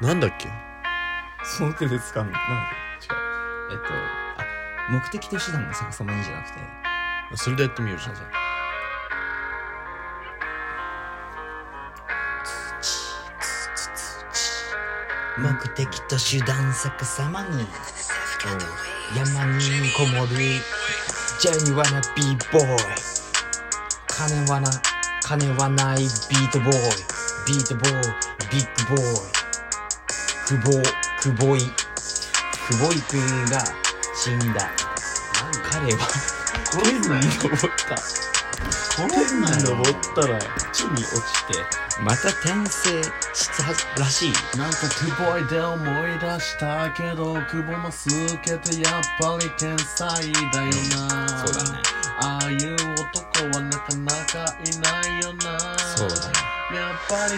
なんだっけ？その手で掴むなんだっけ違う。えっとあ目的と手段が逆さまにじゃなくて。それでやってみようじゃんじゃあ。目的と手段逆さまに山にこもるジェニワなビーボーイ金はな金はないビートボーイビートボーイビッグボーイ久保久保井。久保井くんが死んだ。彼は天に登った天に登ったら地に落ちて。また転生したらしい。なんか久保井で思い出したけど久保もすけてやっぱり天才だよな。そうだね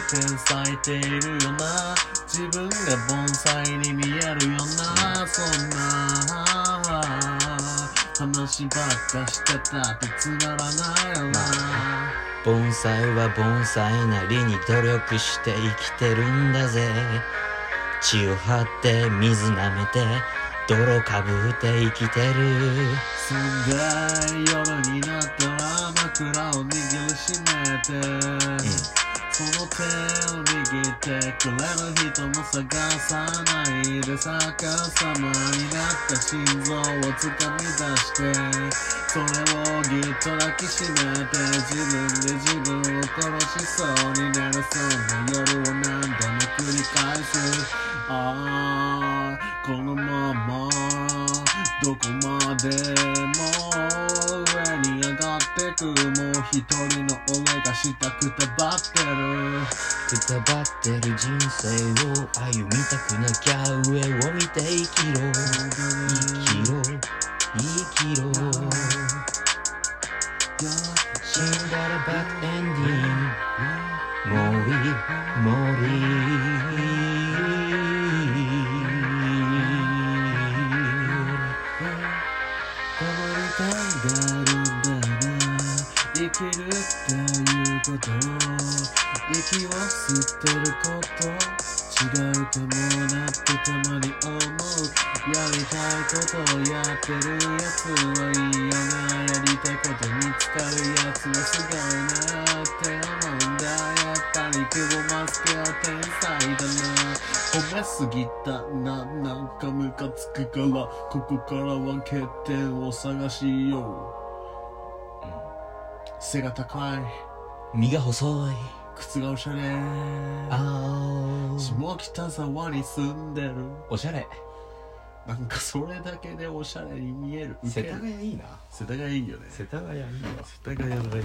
やっぱり天才っているよな。自分が盆栽に見えるよな。そんな話ばっかしてたってつまらないよな。盆栽は盆栽なりに努力して生きてるんだぜ。血を張って水舐めて泥かぶって生きてる。そんで夜になったら枕を握りしめて、その手を握ってくれる人も探さないで逆さまになった心臓をつかみ出してそれをぎゅっと抱きしめて自分で自分を殺しそうになるそんな夜を何度も繰り返す。ああこのままどこまでも上に上がってく一人の俺が下くたばってるくたばってる人生を歩みたくなきゃ上を見て生きろ。生きろ。生きろ。死んだらバッドエンディング。もういい。もうたまに考えるんだな生きるっていうこと息を吸ってること違うかもなってたまに思うやりたいことをやってるやつはいいよなやりたいこと見つかるやつはすごいなって思うんだやっぱり久保マスケは天才だな褒めすぎたななんかムカつくからここからは欠点を探しよう。背が高い。身が細い。靴がおしゃれ。あ下北沢に住んでる。おしゃれ。なんかそれだけでおしゃれに見える。世田谷いいな。世田谷いいよね。世田谷いいわ。世田谷の